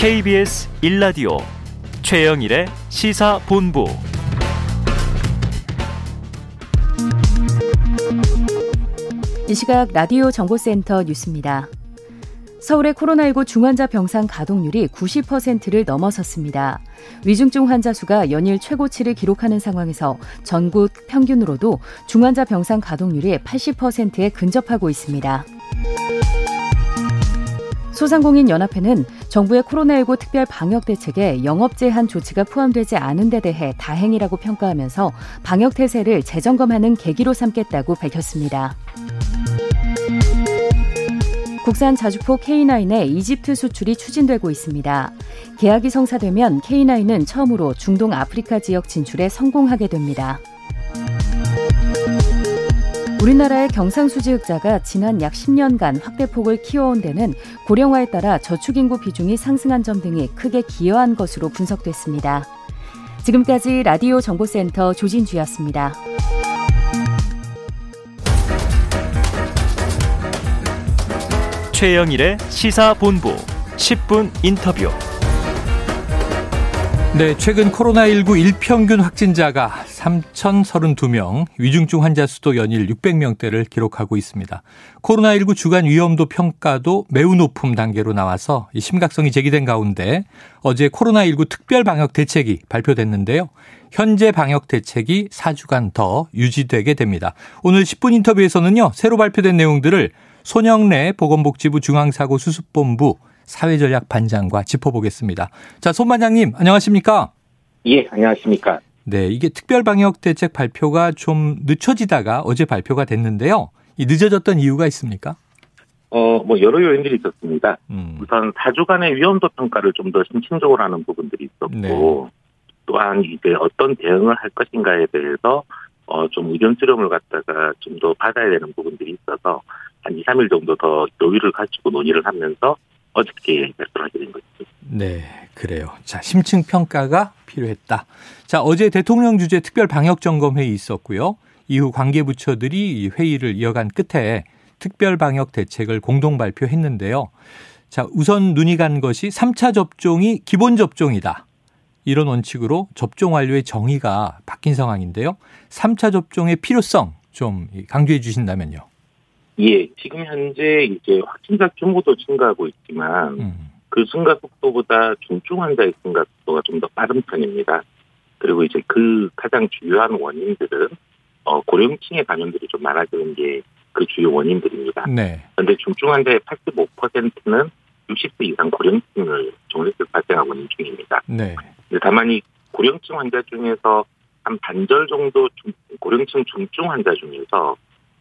KBS 1라디오 최영일의 시사본부 이 시각 라디오 정보센터 뉴스입니다. 서울의 코로나19 중환자 병상 가동률이 90%를 넘어섰습니다. 위중증 환자 수가 연일 최고치를 기록하는 상황에서 전국 평균으로도 중환자 병상 가동률이 80%에 근접하고 있습니다. 소상공인 연합회는 정부의 코로나19 특별 방역 대책에 영업 제한 조치가 포함되지 않은 데 대해 다행이라고 평가하면서 방역 태세를 재점검하는 계기로 삼겠다고 밝혔습니다. 국산 자주포 K9의 이집트 수출이 추진되고 있습니다. 계약이 성사되면 K9은 처음으로 중동 아프리카 지역 진출에 성공하게 됩니다. 우리나라의 경상수지흑자가 지난 약 10년간 확대폭을 키워온 데는 고령화에 따라 저축인구 비중이 상승한 점 등이 크게 기여한 것으로 분석됐습니다. 지금까지 라디오 정보센터 조진주였습니다. 최영일의 시사본부 10분 인터뷰. 네, 최근 코로나19 일평균 확진자가 3,032명, 위중증 환자 수도 연일 600명대를 기록하고 있습니다. 코로나19 주간 위험도 평가도 매우 높음 단계로 나와서 심각성이 제기된 가운데 어제 코로나19 특별 방역 대책이 발표됐는데요. 현재 방역 대책이 4주간 더 유지되게 됩니다. 오늘 10분 인터뷰에서는요, 새로 발표된 내용들을 손영래 보건복지부 중앙사고수습본부 사회전략 반장과 짚어보겠습니다. 자, 손 반장님, 안녕하십니까? 예, 안녕하십니까? 네, 이게 특별 방역 대책 발표가 좀 늦춰지다가 어제 발표가 됐는데요. 이 늦어졌던 이유가 있습니까? 어, 뭐 여러 요인들이 있었습니다. 음. 우선 4주간의 위험도 평가를 좀 더 심층적으로 하는 부분들이 있었고 네. 또한 이제 어떤 대응을 할 것인가에 대해서 어, 좀 의견 수렴을 갖다가 좀 더 받아야 되는 부분들이 있어서 한 2, 3일 정도 더 여유를 가지고 논의를 하면서 어저께 결정하게 된 것이죠. 네, 그래요. 자, 심층 평가가 필요했다. 자, 어제 대통령 주재 특별 방역 점검 회의 있었고요. 이후 관계 부처들이 회의를 이어간 끝에 특별 방역 대책을 공동 발표했는데요. 자, 우선 눈이 간 것이 3차 접종이 기본 접종이다. 이런 원칙으로 접종 완료의 정의가 바뀐 상황인데요. 3차 접종의 필요성 좀 강조해 주신다면요. 예, 지금 현재 이제 확진자 규모도 증가하고 있지만 음. 그 증가 속도보다 중증 환자의 증가 속도가 좀 더 빠른 편입니다. 그리고 이제 그 가장 주요한 원인들은 어, 고령층의 감염들이 좀 많아지는 게 그 주요 원인들입니다. 네. 그런데 중증 환자의 85%는 60세 이상 고령층을 종례적 발생하고 있는 중입니다. 네. 다만 이 고령층 환자 중에서 한 반절 정도 중, 고령층 중증 환자 중에서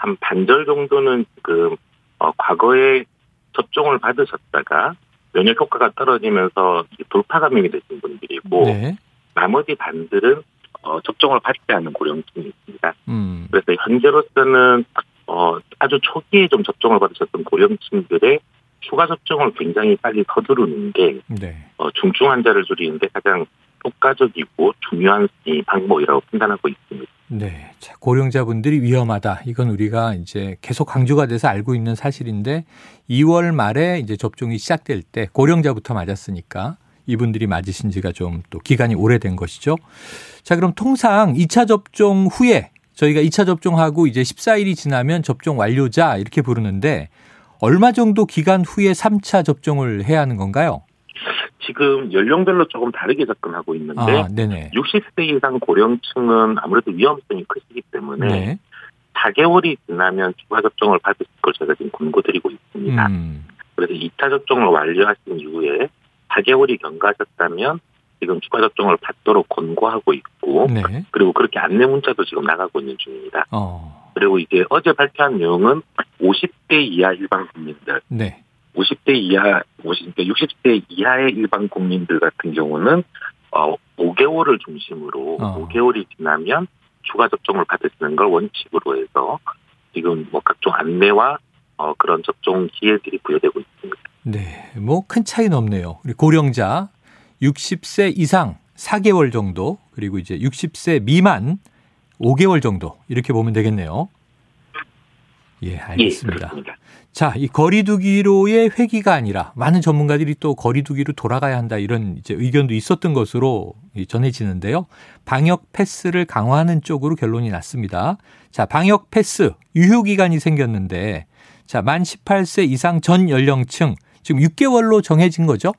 한 반절 정도는 지금 어, 과거에 접종을 받으셨다가 면역 효과가 떨어지면서 돌파 감염이 되신 분들이고 네. 나머지 반들은 어, 접종을 받지 않은 고령층이 있습니다. 음. 그래서 현재로서는 어, 아주 초기에 좀 접종을 받으셨던 고령층들의 추가 접종을 굉장히 빨리 서두르는 게 네. 어, 중증 환자를 줄이는데 가장 효과적이고 중요한 방법이라고 판단하고 있습니다. 네. 자, 고령자분들이 위험하다. 이건 우리가 이제 계속 강조가 돼서 알고 있는 사실인데 2월 말에 이제 접종이 시작될 때 고령자부터 맞았으니까 이분들이 맞으신 지가 좀 또 기간이 오래된 것이죠. 자, 그럼 통상 2차 접종 후에 저희가 2차 접종하고 이제 14일이 지나면 접종 완료자 이렇게 부르는데 얼마 정도 기간 후에 3차 접종을 해야 하는 건가요? 지금 연령별로 조금 다르게 접근하고 있는데 아, 60세 이상 고령층은 아무래도 위험성이 크시기 때문에 네. 4개월이 지나면 추가 접종을 받으실 걸 제가 지금 권고드리고 있습니다. 음. 그래서 2차 접종을 완료하신 이후에 4개월이 경과하셨다면 지금 추가 접종을 받도록 권고하고 있고 네. 그리고 그렇게 안내 문자도 지금 나가고 있는 중입니다. 어. 그리고 이제 어제 발표한 내용은 50대 이하 일반 국민들 네. 50대 이하, 50, 60대 이하의 일반 국민들 같은 경우는 어, 5개월을 중심으로 어. 5개월이 지나면 추가 접종을 받으시는 걸 원칙으로 해서 지금 뭐 각종 안내와 어, 그런 접종 기회들이 부여되고 있습니다. 네, 뭐 큰 차이는 없네요. 우리 고령자 60세 이상 4개월 정도 그리고 이제 60세 미만 5개월 정도 이렇게 보면 되겠네요. 예, 알겠습니다. 예, 자, 이 거리두기로의 회기가 아니라 많은 전문가들이 또 거리두기로 돌아가야 한다 이런 이제 의견도 있었던 것으로 전해지는데요. 방역 패스를 강화하는 쪽으로 결론이 났습니다. 자, 방역 패스 유효 기간이 생겼는데 자, 만 18세 이상 전 연령층 지금 6개월로 정해진 거죠?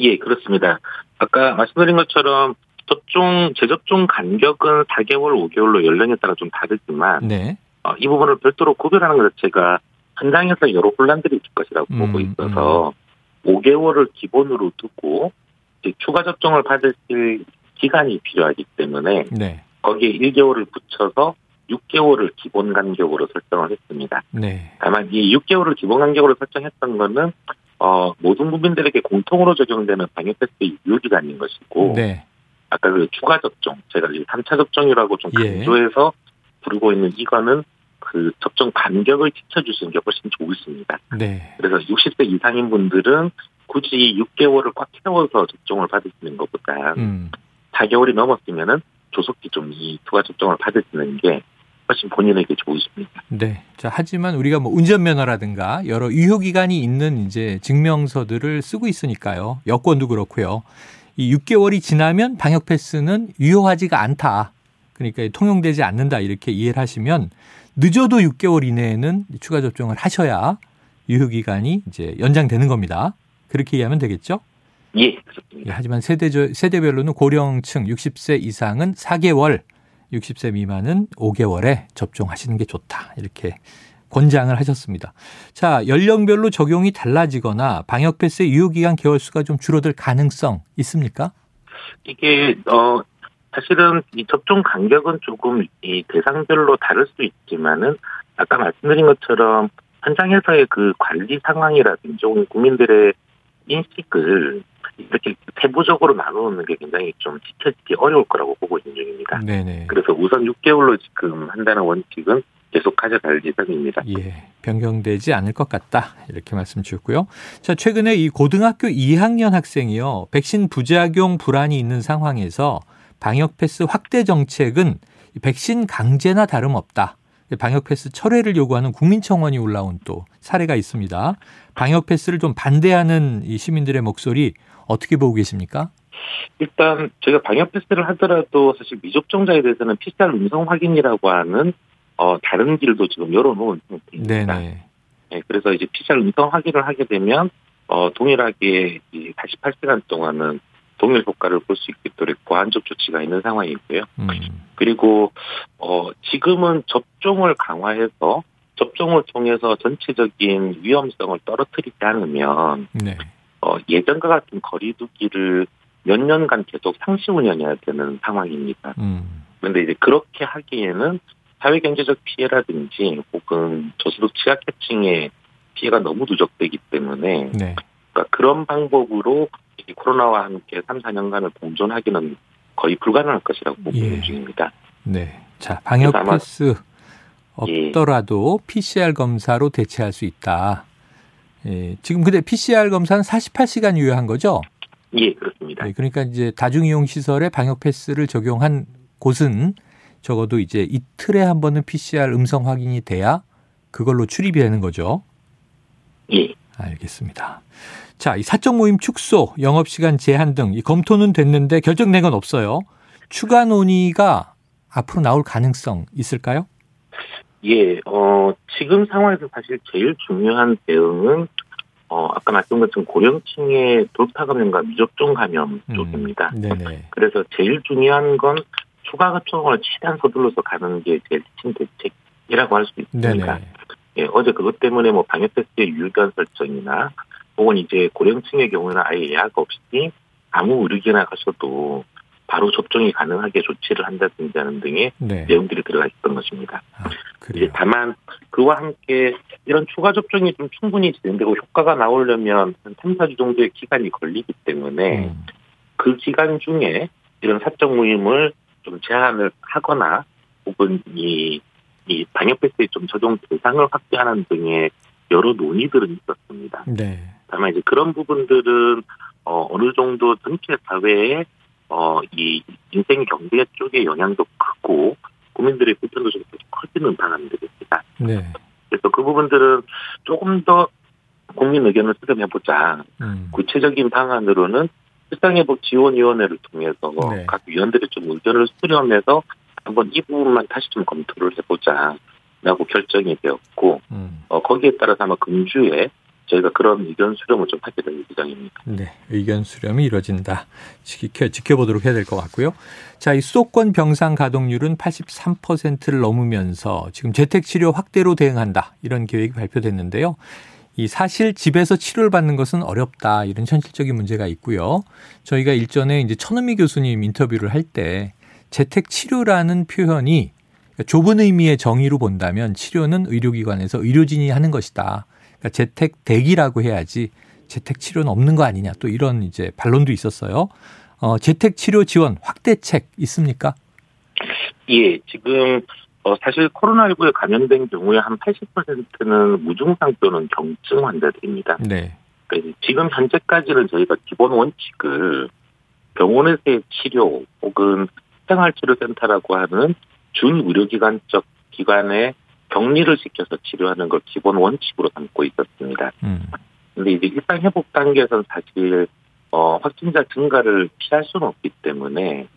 예, 그렇습니다. 아까 말씀드린 것처럼 접종 재접종 간격은 4개월, 5개월로 연령에 따라 좀 다르지만 네. 어, 이 부분을 별도로 구별하는 것 자체가 현장에서 여러 혼란들이 있을 것이라고 음, 보고 있어서 음. 5개월을 기본으로 두고 추가 접종을 받을 기간이 필요하기 때문에 네. 거기에 1개월을 붙여서 6개월을 기본 간격으로 설정을 했습니다. 네. 다만 이 6개월을 기본 간격으로 설정했던 거는 어, 모든 국민들에게 공통으로 적용되는 방역 패스의 유효 기간인 것이고 네. 아까 그 추가 접종 제가 3차 접종이라고 좀 예. 강조해서 예. 부르고 있는 이거는 그 접종 간격을 지켜주시는 게 훨씬 좋습니다. 네. 그래서 60세 이상인 분들은 굳이 6개월을 꽉 채워서 접종을 받으시는 것보다 음. 4개월이 넘었으면은 조속히 좀이 추가 접종을 받으시는 게 훨씬 본인에게 좋으십니다. 네. 자, 하지만 우리가 뭐 운전면허라든가 여러 유효 기간이 있는 이제 증명서들을 쓰고 있으니까요. 여권도 그렇고요. 이 6개월이 지나면 방역 패스는 유효하지가 않다. 그러니까 통용되지 않는다 이렇게 이해를 하시면 늦어도 6개월 이내에는 추가 접종을 하셔야 유효 기간이 이제 연장되는 겁니다. 그렇게 이해하면 되겠죠? 예, 그렇습니다. 예, 하지만 세대 세대별로는 고령층 60세 이상은 4개월, 60세 미만은 5개월에 접종하시는 게 좋다. 이렇게 권장을 하셨습니다. 자, 연령별로 적용이 달라지거나 방역 패스의 유효 기간 개월 수가 좀 줄어들 가능성 있습니까? 이게 어 사실은 이 접종 간격은 조금 이 대상별로 다를 수 있지만은 아까 말씀드린 것처럼 현장에서의 그 관리 상황이라든지 국민들의 인식을 이렇게 세부적으로 나누는 게 굉장히 좀 지켜지기 어려울 거라고 보고 있는 중입니다. 네네. 그래서 우선 6개월로 지금 한다는 원칙은 계속 가져갈 예정입니다. 예, 변경되지 않을 것 같다 이렇게 말씀 주셨고요. 자, 최근에 이 고등학교 2학년 학생이요 백신 부작용 불안이 있는 상황에서 방역 패스 확대 정책은 백신 강제나 다름없다. 방역 패스 철회를 요구하는 국민청원이 올라온 또 사례가 있습니다. 방역 패스를 좀 반대하는 이 시민들의 목소리 어떻게 보고 계십니까? 일단 저희가 방역 패스를 하더라도 사실 미접종자에 대해서는 PCR 음성 확인이라고 하는 어 다른 길도 지금 열어놓은 상태입니다. 네네. 네, 그래서 이제 PCR 음성 확인을 하게 되면 어 동일하게 이 48시간 동안은 동일 효과를 볼 수 있도록 보완적 조치가 있는 상황이고요. 음. 그리고 어 지금은 접종을 강화해서 접종을 통해서 전체적인 위험성을 떨어뜨리지 않으면 네. 어, 예전과 같은 거리두기를 몇 년간 계속 상시 운영해야 되는 상황입니다. 음. 그런데 이제 그렇게 하기에는 사회경제적 피해라든지 혹은 저소득 취약계층의 피해가 너무 누적되기 때문에 네. 그러니까 그런 방법으로 코로나와 함께 3, 4년간을 공존하기는 거의 불가능할 것이라고 보고 있는 예. 중입니다. 네. 자, 방역 패스 없더라도 예. PCR 검사로 대체할 수 있다. 예, 지금 근데 PCR 검사는 48시간 유효한 거죠? 예, 그렇습니다. 예, 그러니까 이제 다중이용 시설에 방역 패스를 적용한 곳은 적어도 이제 이틀에 한 번은 PCR 음성 확인이 돼야 그걸로 출입이 되는 거죠. 예. 알겠습니다. 자, 이 사적 모임 축소, 영업시간 제한 등 이 검토는 됐는데 결정된 건 없어요. 추가 논의가 앞으로 나올 가능성 있을까요? 예, 어, 지금 상황에서 사실 제일 중요한 대응은, 어, 아까 말씀드린 것처럼 고령층의 돌파 감염과 미접종 감염 음, 쪽입니다. 네네. 그래서 제일 중요한 건 추가 접종을 최대한 서둘러서 가는 게 제일 핵심 대책이라고 할 수 있습니다. 네네. 예, 어제 그것 때문에 뭐 방역 테스트의 유효기간 설정이나 혹은 이제 고령층의 경우에는 아예 예약 없이 아무 의료기나 가셔도 바로 접종이 가능하게 조치를 한다든지 하는 등의 네. 내용들이 들어가 있던 것입니다. 아, 이제 다만 그와 함께 이런 추가 접종이 좀 충분히 진행되고 효과가 나오려면 한 3, 4주 정도의 기간이 걸리기 때문에 음. 그 기간 중에 이런 사적 모임을 좀 제한을 하거나 혹은 이, 이 방역 패스에 좀 적용 대상을 확대하는 등의 여러 논의들은 있었습니다. 네. 다만 이제 그런 부분들은 어, 어느 정도 전체 사회에 어, 이 인생 경제 쪽의 영향도 크고 국민들의 불편도 좀 커지는 방안들입니다. 네. 그래서 그 부분들은 조금 더 국민 의견을 수렴해보자. 음. 구체적인 방안으로는 일상회복 지원위원회를 통해서 네. 각 위원들이 좀 의견을 수렴해서 한번 이 부분만 다시 좀 검토를 해보자. 라고 결정이 되었고, 음. 어, 거기에 따라서 아마 금주에 저희가 그런 의견 수렴을 좀 하게 될 예정입니다. 네, 의견 수렴이 이루어진다. 지켜, 지켜보도록 해야 될 것 같고요. 자, 이 수도권 병상 가동률은 83%를 넘으면서 지금 재택치료 확대로 대응한다. 이런 계획이 발표됐는데요. 이 사실 집에서 치료를 받는 것은 어렵다. 이런 현실적인 문제가 있고요. 저희가 일전에 이제 천은미 교수님 인터뷰를 할 때 재택치료라는 표현이 좁은 의미의 정의로 본다면 치료는 의료기관에서 의료진이 하는 것이다. 그러니까 재택 대기라고 해야지 재택 치료는 없는 거 아니냐 또 이런 이제 반론도 있었어요. 어, 재택 치료 지원 확대책 있습니까? 예, 지금 어, 사실 코로나19에 감염된 경우에 한 80%는 무증상 또는 경증 환자들입니다. 네. 그러니까 지금 현재까지는 저희가 기본 원칙을 병원에서의 치료 혹은 생활치료센터라고 하는 준의료기관적 기관에 격리를 시켜서 치료하는 걸 기본 원칙으로 삼고 있었습니다. 음. 근데 이제 일상 회복 단계에서는 사실 어, 확진자 증가를 피할 수는 없기 때문에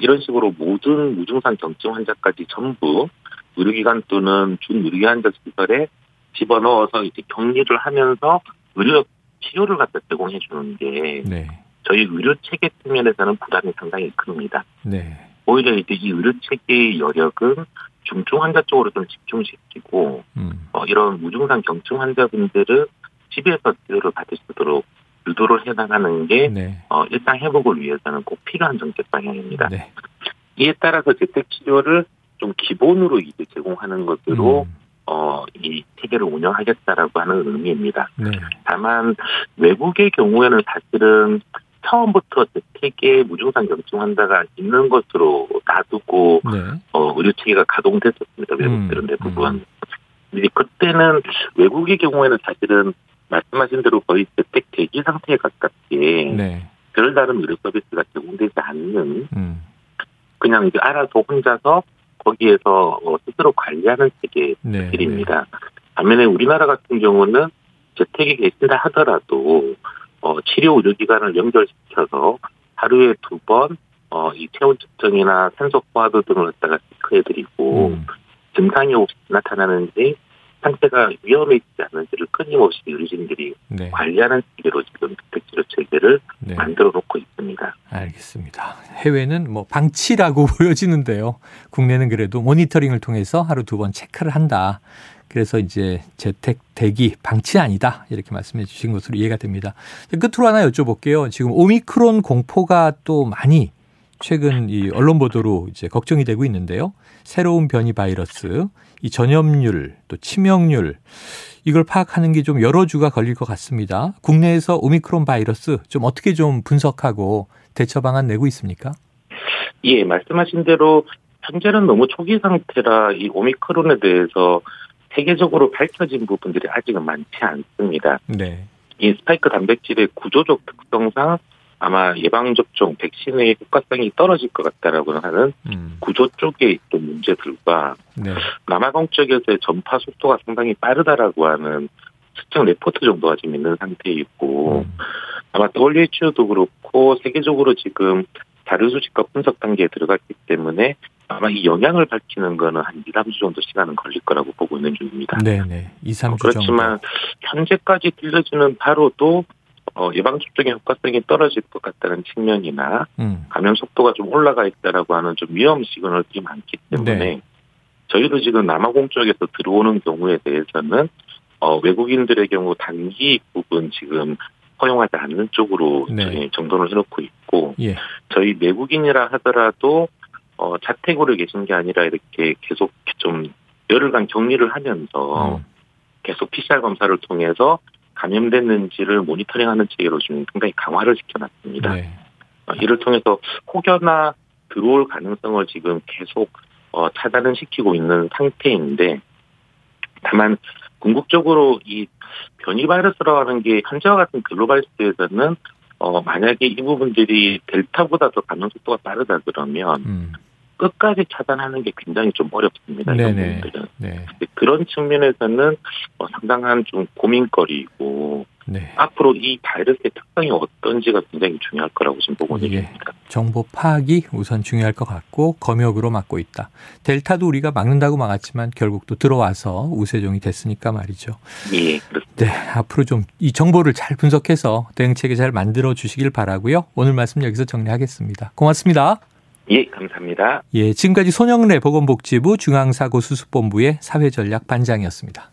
이런 식으로 모든 무증상 경증 환자까지 전부 의료기관 또는 준의료기관 시설에 집어넣어서 이제 격리를 하면서 의료 치료를 갖다 제공해 주는 게 네. 저희 의료 체계 측면에서는 부담이 상당히 큽니다. 네. 오히려 이제 이 의료 체계의 여력은 중증 환자 쪽으로 좀 집중시키고 음. 어, 이런 무증상 경증 환자분들은 집에서 치료를 받을 수 있도록 유도를 해나가는 게 네. 어, 일상 회복을 위해서는 꼭 필요한 정책 방향입니다. 네. 이에 따라서 재택 치료를 좀 기본으로 이제 제공하는 것으로 음. 어, 이 체계를 운영하겠다라고 하는 의미입니다. 네. 다만 외국의 경우에는 사실은 처음부터 재택에 무증상 경증 환자가 있는 것으로 놔두고 네. 어, 의료 체계가 가동됐었습니다. 외국들은 음, 대부분. 음. 이제 그때는 외국의 경우에는 사실은 말씀하신 대로 거의 재택 대기 상태에 가깝게 네. 별다른 의료 서비스가 제공되지 않는 음. 그냥 이제 알아서 혼자서 거기에서 어, 스스로 관리하는 체계들입니다. 네. 반면에 우리나라 같은 경우는 재택에 계신다 하더라도 어, 치료 의료기관을 연결시켜서 하루에 두 번, 어, 이 체온 측정이나 산소 포화도 등을 갖다가 체크해드리고, 음. 증상이 혹시 나타나는지, 상태가 위험해지지 않는지를 끊임없이 의료진들이 네. 관리하는 체계로 지금 주택치료 체계를 네. 만들어 놓고 있습니다. 알겠습니다. 해외는 뭐 방치라고 보여지는데요. 국내는 그래도 모니터링을 통해서 하루 두 번 체크를 한다. 그래서 이제 재택 대기 방치 아니다 이렇게 말씀해 주신 것으로 이해가 됩니다. 끝으로 하나 여쭤볼게요. 지금 오미크론 공포가 또 많이 최근 이 언론 보도로 이제 걱정이 되고 있는데요. 새로운 변이 바이러스, 이 전염률, 또 치명률 이걸 파악하는 게 좀 여러 주가 걸릴 것 같습니다. 국내에서 오미크론 바이러스 좀 어떻게 좀 분석하고 대처 방안 내고 있습니까? 예, 말씀하신 대로 현재는 너무 초기 상태라 이 오미크론에 대해서 세계적으로 밝혀진 부분들이 아직은 많지 않습니다. 네. 이 스파이크 단백질의 구조적 특성상 아마 예방접종 백신의 효과성이 떨어질 것 같다라고 하는 음. 구조 쪽에 있던 문제들과 네. 남아공 쪽에서의 전파 속도가 상당히 빠르다라고 하는 특정 레포트 정도가 지금 있는 상태에 있고 음. 아마 WHO도 그렇고 세계적으로 지금 자료 수집과 분석 단계에 들어갔기 때문에 아마 이 영향을 밝히는 거는 한 2, 3주 정도 시간은 걸릴 거라고 보고 있는 중입니다. 네, 네. 2, 3주 어, 그렇지만 정도. 현재까지 들려지는 바로도 어, 예방접종의 효과성이 떨어질 것 같다는 측면이나 음. 감염 속도가 좀 올라가 있다라고 하는 좀 위험 시그널이 많기 때문에 네. 저희도 지금 남아공 쪽에서 들어오는 경우에 대해서는 어, 외국인들의 경우 단기 부분 지금 허용하지 않는 쪽으로 네. 정돈을 해놓고 있고 예. 저희 내국인이라 하더라도 어, 자택으로 계신 게 아니라 이렇게 계속 좀 열흘간 격리를 하면서 음. 계속 PCR 검사를 통해서 감염됐는지를 모니터링하는 체계로 지금 상당히 강화를 시켜놨습니다. 네. 어, 이를 통해서 혹여나 들어올 가능성을 지금 계속 어, 차단을 시키고 있는 상태인데 다만 궁극적으로 이 변이 바이러스라고 하는 게 현재와 같은 글로벌 시대에서는 어, 만약에 이 부분들이 델타보다 더 감염 속도가 빠르다 그러면 음. 끝까지 차단하는 게 굉장히 좀 어렵습니다. 이런 부분들은. 네. 그런 측면에서는 어, 상당한 좀 고민거리이고 네. 앞으로 이 바이러스의 특성이 어떤지가 굉장히 중요할 거라고 지금 보고 있습니다. 예. 정보 파악이 우선 중요할 것 같고 검역으로 막고 있다. 델타도 우리가 막는다고 막았지만 결국 또 들어와서 우세종이 됐으니까 말이죠. 예, 그렇습니다. 네, 앞으로 좀 이 정보를 잘 분석해서 대응책을 잘 만들어 주시길 바라고요. 오늘 말씀 여기서 정리하겠습니다. 고맙습니다. 예, 감사합니다. 예, 지금까지 손영래 보건복지부 중앙사고수습본부의 사회전략 반장이었습니다.